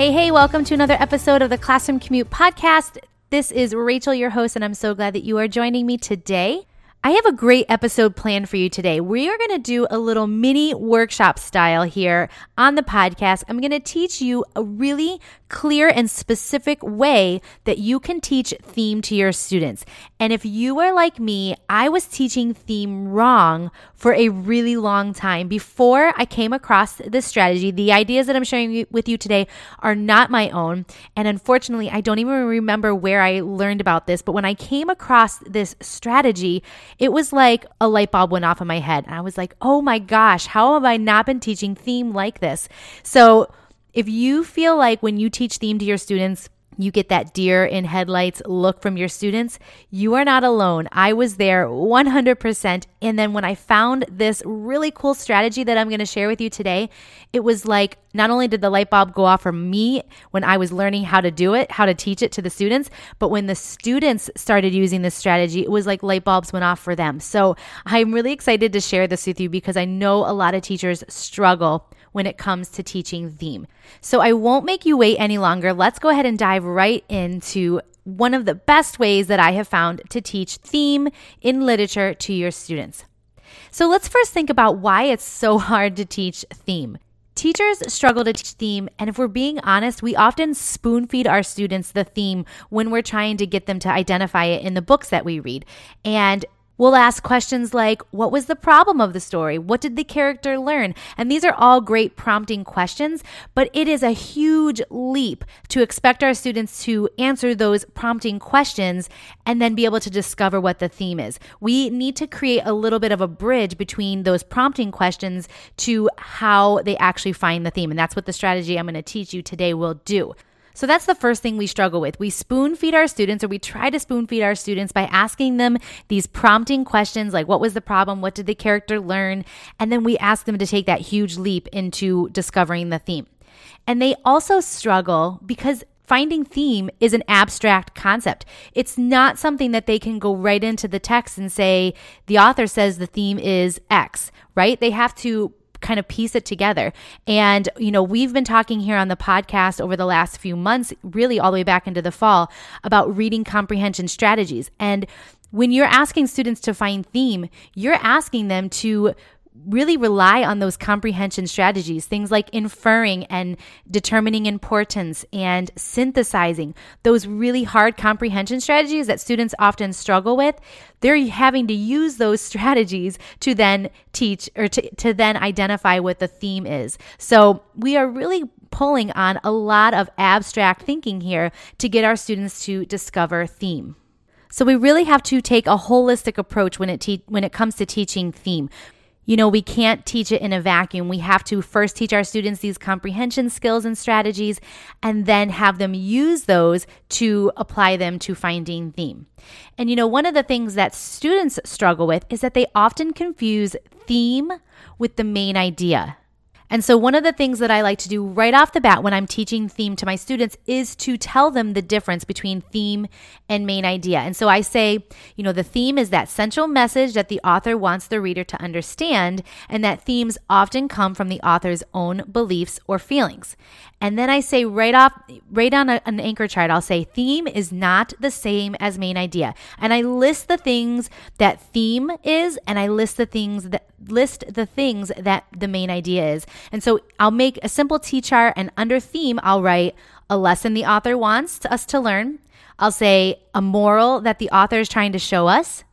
Hey, hey, welcome to another episode of the Classroom Commute Podcast. This is Rachel, your host, and I'm so glad that you are joining me today. I have a great episode planned for you today. We are going to do a little mini workshop style here on the podcast. I'm going to teach you a really clear and specific way that you can teach theme to your students. And if you are like me, I was teaching theme wrong for a really long time before I came across this strategy. The ideas that I'm sharing with you today are not my own. And unfortunately, I don't even remember where I learned about this. But when I came across this strategy, it was like a light bulb went off in my head. And I was like, oh my gosh, how have I not been teaching theme like this? So if you feel like when you teach theme to your students, you get that deer in headlights look from your students, you are not alone. I was there 100%. And then when I found this really cool strategy that I'm going to share with you today, it was like not only did the light bulb go off for me when I was learning how to do it, how to teach it to the students, but when the students started using this strategy, it was like light bulbs went off for them. So I'm really excited to share this with you because I know a lot of teachers struggle when it comes to teaching theme. So I won't make you wait any longer. Let's go ahead and dive right into one of the best ways that I have found to teach theme in literature to your students. So let's first think about why it's so hard to teach theme. Teachers struggle to teach theme, and if we're being honest, we often spoon feed our students the theme when we're trying to get them to identify it in the books that we read. And We'll ask questions like, What was the problem of the story? What did the character learn? And these are all great prompting questions, but it is a huge leap to expect our students to answer those prompting questions and then be able to discover what the theme is. We need to create a little bit of a bridge between those prompting questions to how they actually find the theme. And that's what the strategy I'm going to teach you today will do. So that's the first thing we struggle with. We spoon feed our students, or we try to spoon feed our students by asking them these prompting questions like, What was the problem? What did the character learn? And then we ask them to take that huge leap into discovering the theme. And they also struggle because finding theme is an abstract concept. It's not something that they can go right into the text and say, the author says the theme is X, right? They have to kind of piece it together. And, you know, we've been talking here on the podcast over the last few months, really all the way back into the fall, about reading comprehension strategies. And when you're asking students to find theme, you're asking them to really rely on those comprehension strategies, things like inferring and determining importance and synthesizing, those really hard comprehension strategies that students often struggle with. They're having to use those strategies to then teach or to, to then identify what the theme is. So we are really pulling on a lot of abstract thinking here to get our students to discover theme. So we really have to take a holistic approach when it te- when it comes to teaching theme you know, we can't teach it in a vacuum. We have to first teach our students these comprehension skills and strategies and then have them use those to apply them to finding theme. And, you know, one of the things that students struggle with is that they often confuse theme with the main idea. And so, one of the things that I like to do right off the bat when I'm teaching theme to my students is to tell them the difference between theme and main idea. And so, I say, you know, the theme is that central message that the author wants the reader to understand, and that themes often come from the author's own beliefs or feelings. And then I say right off, right on a, an anchor chart, I'll say theme is not the same as main idea. And I list the things that theme is, and I list the things that list the things that the main idea is. And so I'll make a simple T chart, and under theme, I'll write a lesson the author wants us to learn. I'll say a moral that the author is trying to show us.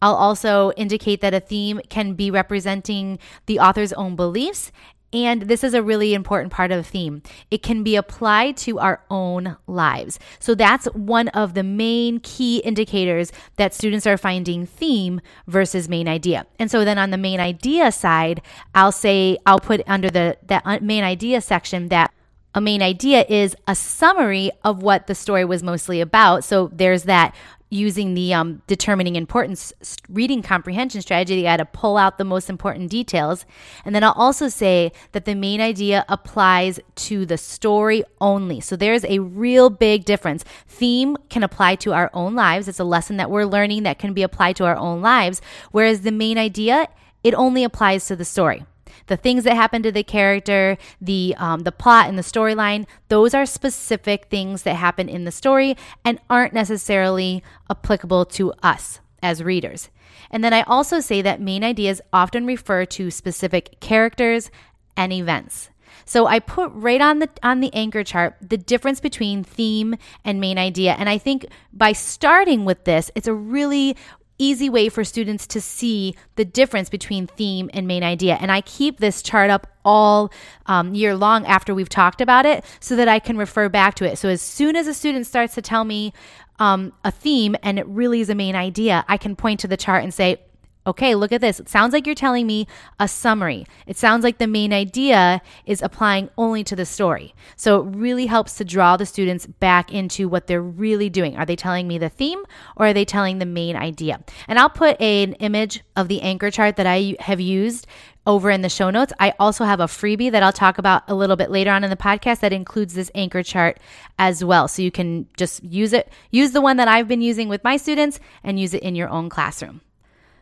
I'll also indicate that a theme can be representing the author's own beliefs and this is a really important part of the theme. It can be applied to our own lives. So that's one of the main key indicators that students are finding theme versus main idea. And so then on the main idea side, I'll say I'll put under the that uh, main idea section that A main idea is a summary of what the story was mostly about. So there's that using the um, determining importance reading comprehension strategy, I had to pull out the most important details. And then I'll also say that the main idea applies to the story only. So there's a real big difference. Theme can apply to our own lives. It's a lesson that we're learning that can be applied to our own lives. Whereas the main idea, it only applies to the story the things that happen to the character, the um, the plot and the storyline, those are specific things that happen in the story and aren't necessarily applicable to us as readers. And then I also say that main ideas often refer to specific characters and events. So I put right on the on the anchor chart the difference between theme and main idea. And I think by starting with this, it's a really easy way for students to see the difference between theme and main idea. And I keep this chart up all um, year long after we've talked about it so that I can refer back to it. So as soon as a student starts to tell me um, a theme and it really is a main idea, I can point to the chart and say, Okay, look at this. It sounds like you're telling me a summary. It sounds like the main idea is applying only to the story. So it really helps to draw the students back into what they're really doing. Are they telling me the theme or are they telling the main idea? And I'll put an image of the anchor chart that I have used over in the show notes. I also have a freebie that I'll talk about a little bit later on in the podcast that includes this anchor chart as well. So you can just use it, use the one that I've been using with my students and use it in your own classroom.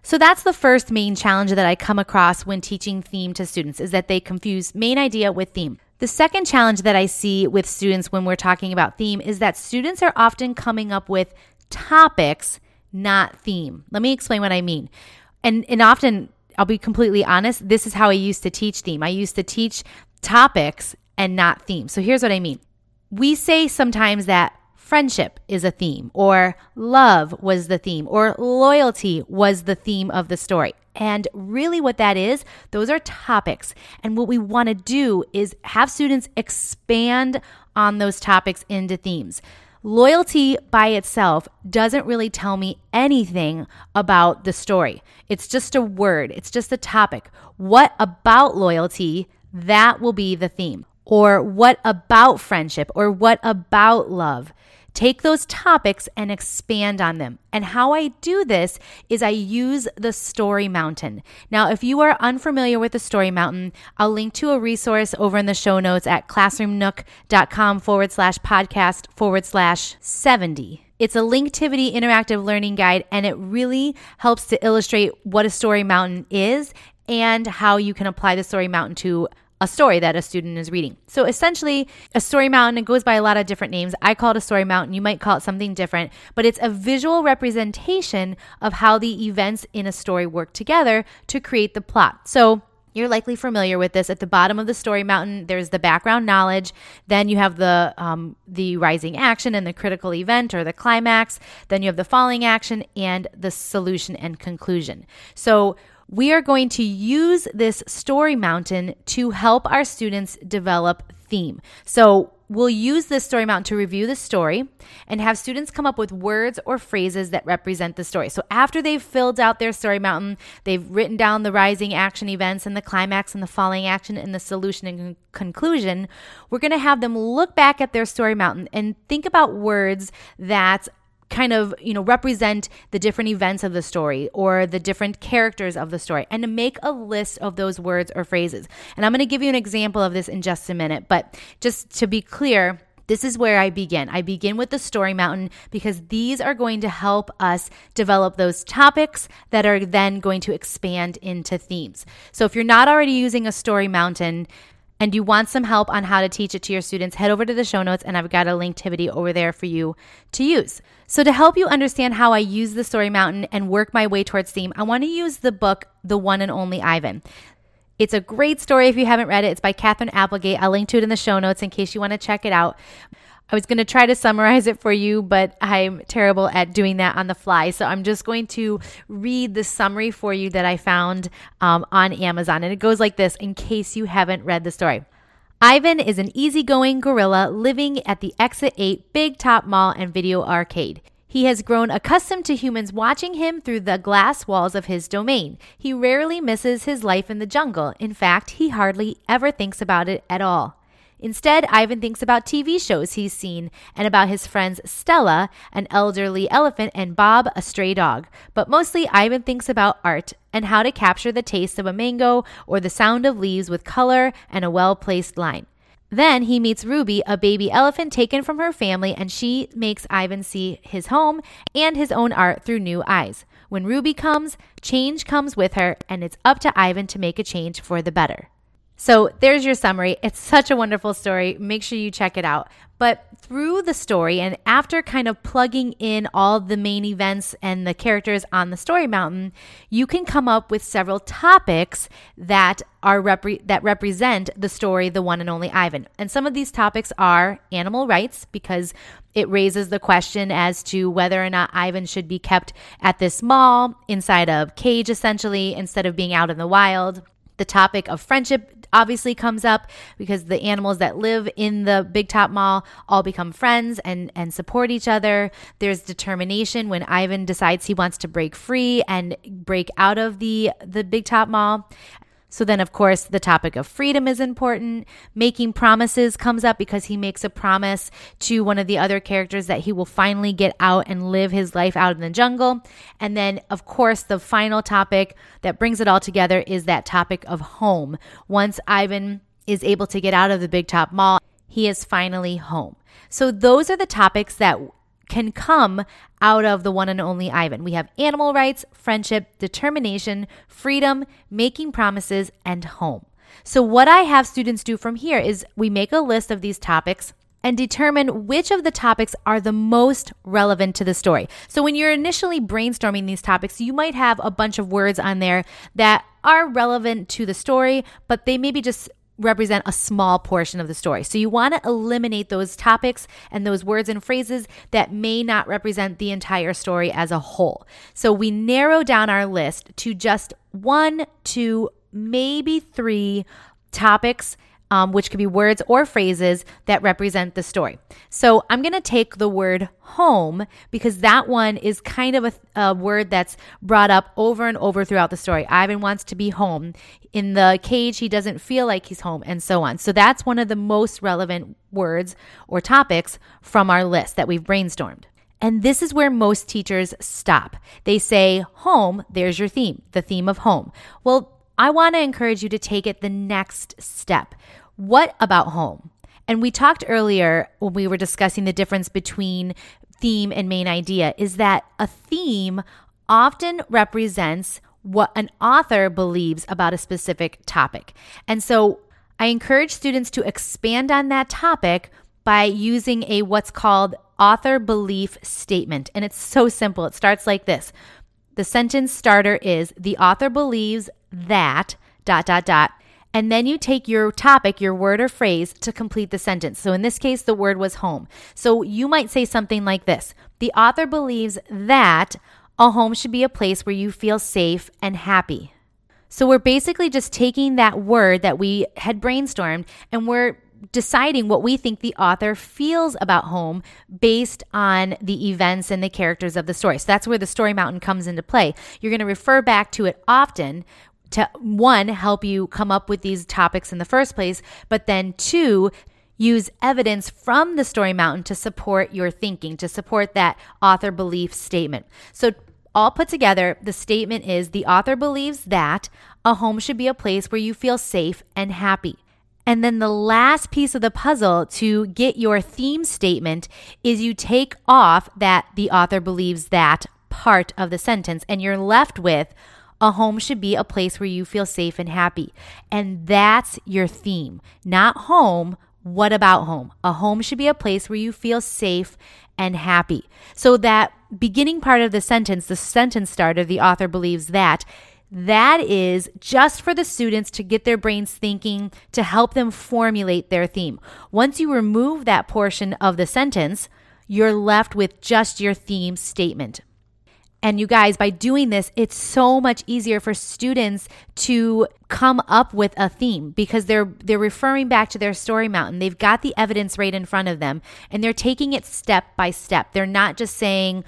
So that's the first main challenge that I come across when teaching theme to students is that they confuse main idea with theme. The second challenge that I see with students when we're talking about theme is that students are often coming up with topics, not theme. Let me explain what I mean. And and often I'll be completely honest, this is how I used to teach theme. I used to teach topics and not theme. So here's what I mean. We say sometimes that friendship is a theme, or love was the theme, or loyalty was the theme of the story. And really, what that is, those are topics. And what we want to do is have students expand on those topics into themes. Loyalty by itself doesn't really tell me anything about the story. It's just a word, it's just a topic. What about loyalty? That will be the theme. Or what about friendship? Or what about love? Take those topics and expand on them. And how I do this is I use the Story Mountain. Now, if you are unfamiliar with the Story Mountain, I'll link to a resource over in the show notes at classroomnook.com forward slash podcast forward slash 70. It's a Linktivity interactive learning guide, and it really helps to illustrate what a Story Mountain is and how you can apply the Story Mountain to a story that a student is reading. So essentially, a story mountain, it goes by a lot of different names. I call it a story mountain. You might call it something different, but it's a visual representation of how the events in a story work together to create the plot. So you're likely familiar with this. At the bottom of the story mountain, there's the background knowledge. Then you have the um, the rising action and the critical event or the climax. Then you have the falling action and the solution and conclusion. So we are going to use this story mountain to help our students develop theme. So we'll use this story mountain to review the story and have students come up with words or phrases that represent the story. So after they've filled out their story mountain, they've written down the rising action events and the climax and the falling action and the solution and con- conclusion, we're going to have them look back at their story mountain and think about words that kind of you know represent the different events of the story or the different characters of the story and to make a list of those words or phrases and i'm going to give you an example of this in just a minute but just to be clear this is where I begin. I begin with the story mountain because these are going to help us develop those topics that are then going to expand into themes. So if you're not already using a story mountain, and you want some help on how to teach it to your students, head over to the show notes and I've got a Linktivity over there for you to use. So, to help you understand how I use the Story Mountain and work my way towards theme, I want to use the book, The One and Only Ivan. It's a great story if you haven't read it. It's by Katherine Applegate. I'll link to it in the show notes in case you want to check it out. I was going to try to summarize it for you, but I'm terrible at doing that on the fly. So I'm just going to read the summary for you that I found um, on Amazon. And it goes like this in case you haven't read the story. Ivan is an easygoing gorilla living at the Exit 8 Big Top Mall and Video Arcade. He has grown accustomed to humans watching him through the glass walls of his domain. He rarely misses his life in the jungle. In fact, he hardly ever thinks about it at all. Instead, Ivan thinks about TV shows he's seen and about his friends Stella, an elderly elephant, and Bob, a stray dog. But mostly, Ivan thinks about art and how to capture the taste of a mango or the sound of leaves with color and a well placed line. Then he meets Ruby, a baby elephant taken from her family, and she makes Ivan see his home and his own art through new eyes. When Ruby comes, change comes with her, and it's up to Ivan to make a change for the better. So there's your summary. It's such a wonderful story. Make sure you check it out. But through the story and after kind of plugging in all the main events and the characters on the story mountain, you can come up with several topics that are repre- that represent the story The One and Only Ivan. And some of these topics are animal rights because it raises the question as to whether or not Ivan should be kept at this mall inside a cage essentially instead of being out in the wild. The topic of friendship obviously comes up because the animals that live in the Big Top Mall all become friends and, and support each other. There's determination when Ivan decides he wants to break free and break out of the, the Big Top Mall. So then, of course, the topic of freedom is important. Making promises comes up because he makes a promise to one of the other characters that he will finally get out and live his life out in the jungle. And then, of course, the final topic that brings it all together is that topic of home. Once Ivan is able to get out of the Big Top Mall, he is finally home. So, those are the topics that can come out of the one and only Ivan. We have animal rights, friendship, determination, freedom, making promises, and home. So, what I have students do from here is we make a list of these topics and determine which of the topics are the most relevant to the story. So, when you're initially brainstorming these topics, you might have a bunch of words on there that are relevant to the story, but they maybe just represent a small portion of the story. So you want to eliminate those topics and those words and phrases that may not represent the entire story as a whole. So we narrow down our list to just one, two, maybe three topics um, which could be words or phrases that represent the story. So I'm going to take the word home because that one is kind of a, a, word that's brought up over and over throughout the story. Ivan wants to be home. In the cage, he doesn't feel like he's home, and so on. So that's one of the most relevant words or topics from our list that we've brainstormed. And this is where most teachers stop. They say, home, there's your theme, the theme of home. Well, I want to encourage you to take it the next step. What about home? And we talked earlier when we were discussing the difference between theme and main idea is that a theme often represents what an author believes about a specific topic. And so I encourage students to expand on that topic by using a what's called author belief statement. And it's so simple. It starts like this. The sentence starter is the author believes that dot dot dot and then you take your topic, your word or phrase to complete the sentence. So in this case, the word was home. So you might say something like this The author believes that a home should be a place where you feel safe and happy. So we're basically just taking that word that we had brainstormed and we're deciding what we think the author feels about home based on the events and the characters of the story. So that's where the story mountain comes into play. You're going to refer back to it often to one, help you come up with these topics in the first place, but then two, use evidence from the story mountain to support your thinking, to support that author belief statement. So, all put together, the statement is the author believes that a home should be a place where you feel safe and happy. And then the last piece of the puzzle to get your theme statement is you take off that the author believes that part of the sentence and you're left with a home should be a place where you feel safe and happy. And that's your theme. Not home. What about home? A home should be a place where you feel safe and happy. So, that beginning part of the sentence, the sentence starter, the author believes that that is just for the students to get their brains thinking to help them formulate their theme. Once you remove that portion of the sentence, you're left with just your theme statement. And you guys, by doing this, it's so much easier for students to come up with a theme because they're they're referring back to their story mountain. They've got the evidence right in front of them and they're taking it step by step. They're not just saying,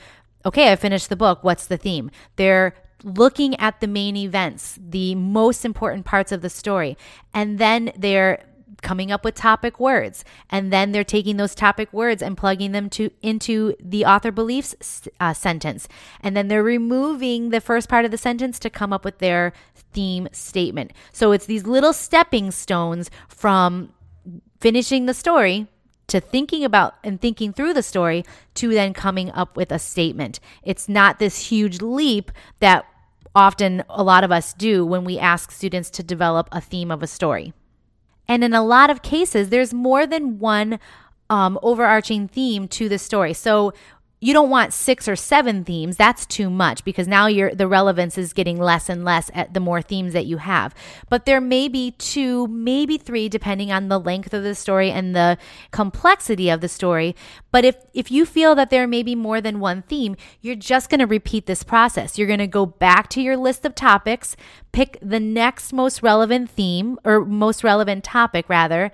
"Okay, I finished the book. What's the theme?" They're looking at the main events, the most important parts of the story, and then they're coming up with topic words. And then they're taking those topic words and plugging them to into the author beliefs uh, sentence. And then they're removing the first part of the sentence to come up with their theme statement. So it's these little stepping stones from finishing the story to thinking about and thinking through the story to then coming up with a statement. It's not this huge leap that often a lot of us do when we ask students to develop a theme of a story and in a lot of cases, there's more than one um, overarching theme to the story. So you don't want six or seven themes. That's too much because now your the relevance is getting less and less at the more themes that you have. But there may be two maybe three depending on the length of the story and the complexity of the story. But if if you feel that there may be more than one theme you're just going to repeat this process. You're going to go back to your list of topics pick the next most relevant theme or most relevant topic rather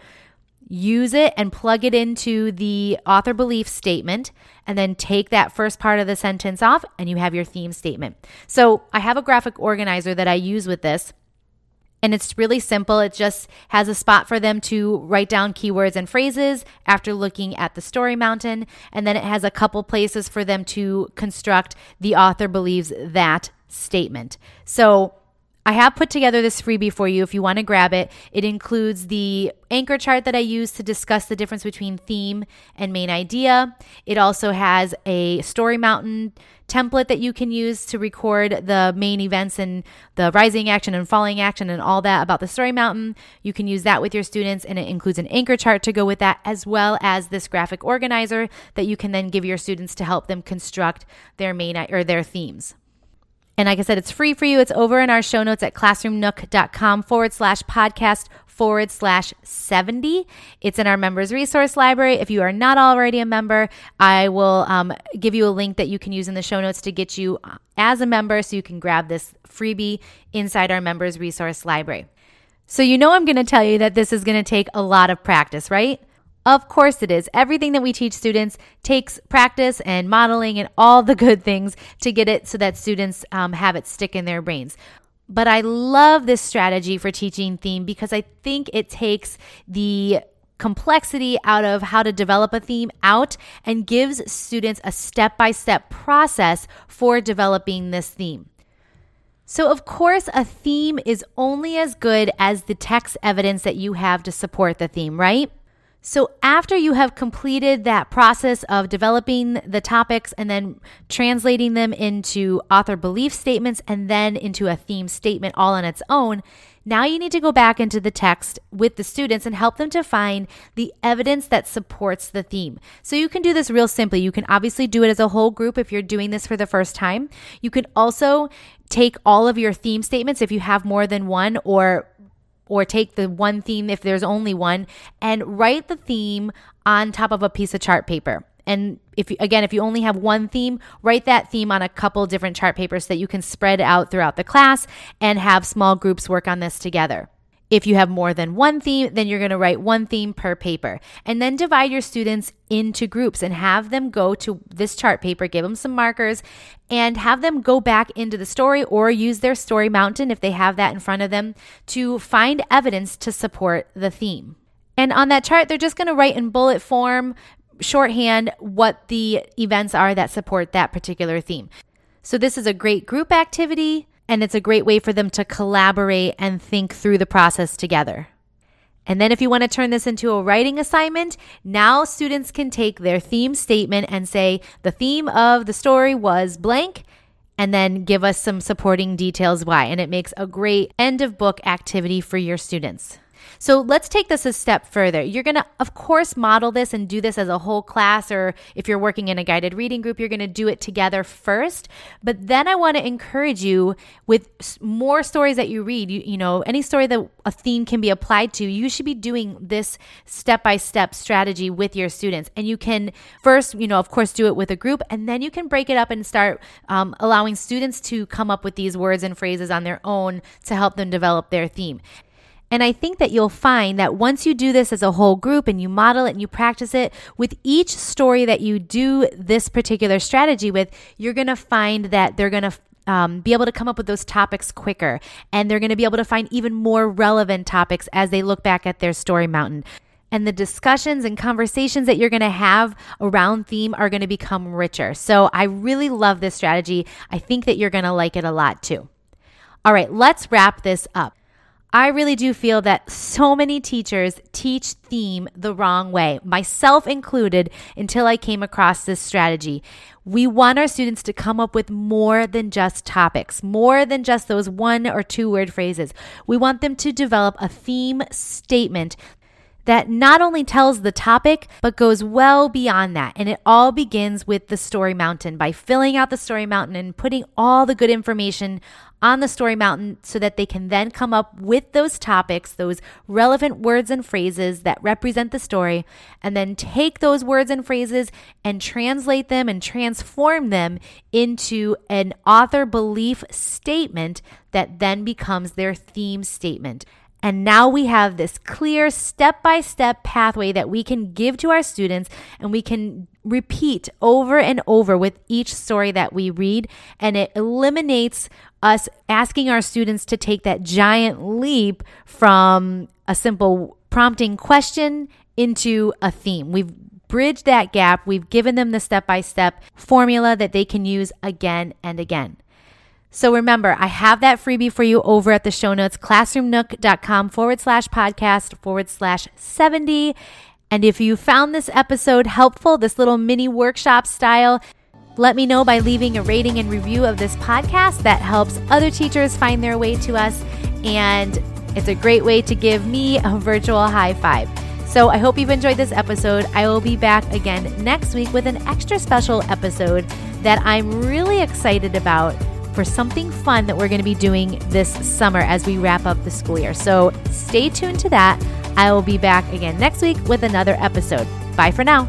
use it and plug it into the author belief statement and then take that first part of the sentence off and you have your theme statement. So I have a graphic organizer that I use with this. And it's really simple. It just has a spot for them to write down keywords and phrases after looking at the story mountain. And then it has a couple places for them to construct the author believes that statement. So I have put together this freebie for you if you want to grab it. It includes the anchor chart that I use to discuss the difference between theme and main idea. It also has a story mountain template that you can use to record the main events and the rising action and falling action and all that about the story mountain. You can use that with your students and it includes an anchor chart to go with that as well as this graphic organizer that you can then give your students to help them construct their main or their themes. And like I said, it's free for you. It's over in our show notes at classroomnook.com forward slash podcast forward slash 70. It's in our members resource library. If you are not already a member, I will um, give you a link that you can use in the show notes to get you uh, as a member so you can grab this freebie inside our members resource library. So, you know, I'm going to tell you that this is going to take a lot of practice, right? Of course it is. Everything that we teach students takes practice and modeling and all the good things to get it so that students um, have it stick in their brains. But I love this strategy for teaching theme because I think it takes the complexity out of how to develop a theme out and gives students a step by step process for developing this theme. So, of course, a theme is only as good as the text evidence that you have to support the theme, right? So, after you have completed that process of developing the topics and then translating them into author belief statements and then into a theme statement all on its own, now you need to go back into the text with the students and help them to find the evidence that supports the theme. So you can do this real simply. You can obviously do it as a whole group if you're doing this for the first time. You can also take all of your theme statements if you have more than one or or take the one theme if there's only one and write the theme on top of a piece of chart paper. And if you, again, if you only have one theme, write that theme on a couple different chart papers so that you can spread out throughout the class and have small groups work on this together. If you have more than one theme, then you're going to write one theme per paper. And then divide your students into groups and have them go to this chart paper, give them some markers, and have them go back into the story or use their story mountain if they have that in front of them to find evidence to support the theme. And on that chart, they're just going to write in bullet form, shorthand, what the events are that support that particular theme. So, this is a great group activity and it's a great way for them to collaborate and think through the process together. And then if you want to turn this into a writing assignment, now students can take their theme statement and say, the theme of the story was blank, and then give us some supporting details why. And it makes a great end of book activity for your students. So let's take this a step further. You're going to, of course, model this and do this as a whole class, or if you're working in a guided reading group, you're going to do it together first. But then I want to encourage you with more stories that you read, you, you know, any story that a theme can be applied to, you should be doing this step by step strategy with your students. And you can first, you know, of course, do it with a group, and then you can break it up and start um, allowing students to come up with these words and phrases on their own to help them develop their theme. And I think that you'll find that once you do this as a whole group and you model it and you practice it with each story that you do this particular strategy with, you're going to find that they're going to um, be able to come up with those topics quicker. And they're going to be able to find even more relevant topics as they look back at their story mountain. And the discussions and conversations that you're going to have around theme are going to become richer. So I really love this strategy. I think that you're going to like it a lot too. All right, let's wrap this up. I really do feel that so many teachers teach theme the wrong way, myself included, until I came across this strategy. We want our students to come up with more than just topics, more than just those one or two word phrases. We want them to develop a theme statement that not only tells the topic, but goes well beyond that. And it all begins with the story mountain by filling out the story mountain and putting all the good information on the story mountain so that they can then come up with those topics, those relevant words and phrases that represent the story, and then take those words and phrases and translate them and transform them into an author belief statement that then becomes their theme statement. And now we have this clear step by step pathway that we can give to our students and we can repeat over and over with each story that we read. And it eliminates us asking our students to take that giant leap from a simple prompting question into a theme. We've bridged that gap. We've given them the step by step formula that they can use again and again. So remember, I have that freebie for you over at the show notes, classroomnook.com forward slash podcast forward slash 70. And if you found this episode helpful, this little mini workshop style, let me know by leaving a rating and review of this podcast. That helps other teachers find their way to us. And it's a great way to give me a virtual high five. So I hope you've enjoyed this episode. I will be back again next week with an extra special episode that I'm really excited about for something fun that we're going to be doing this summer as we wrap up the school year. So stay tuned to that. I will be back again next week with another episode. Bye for now.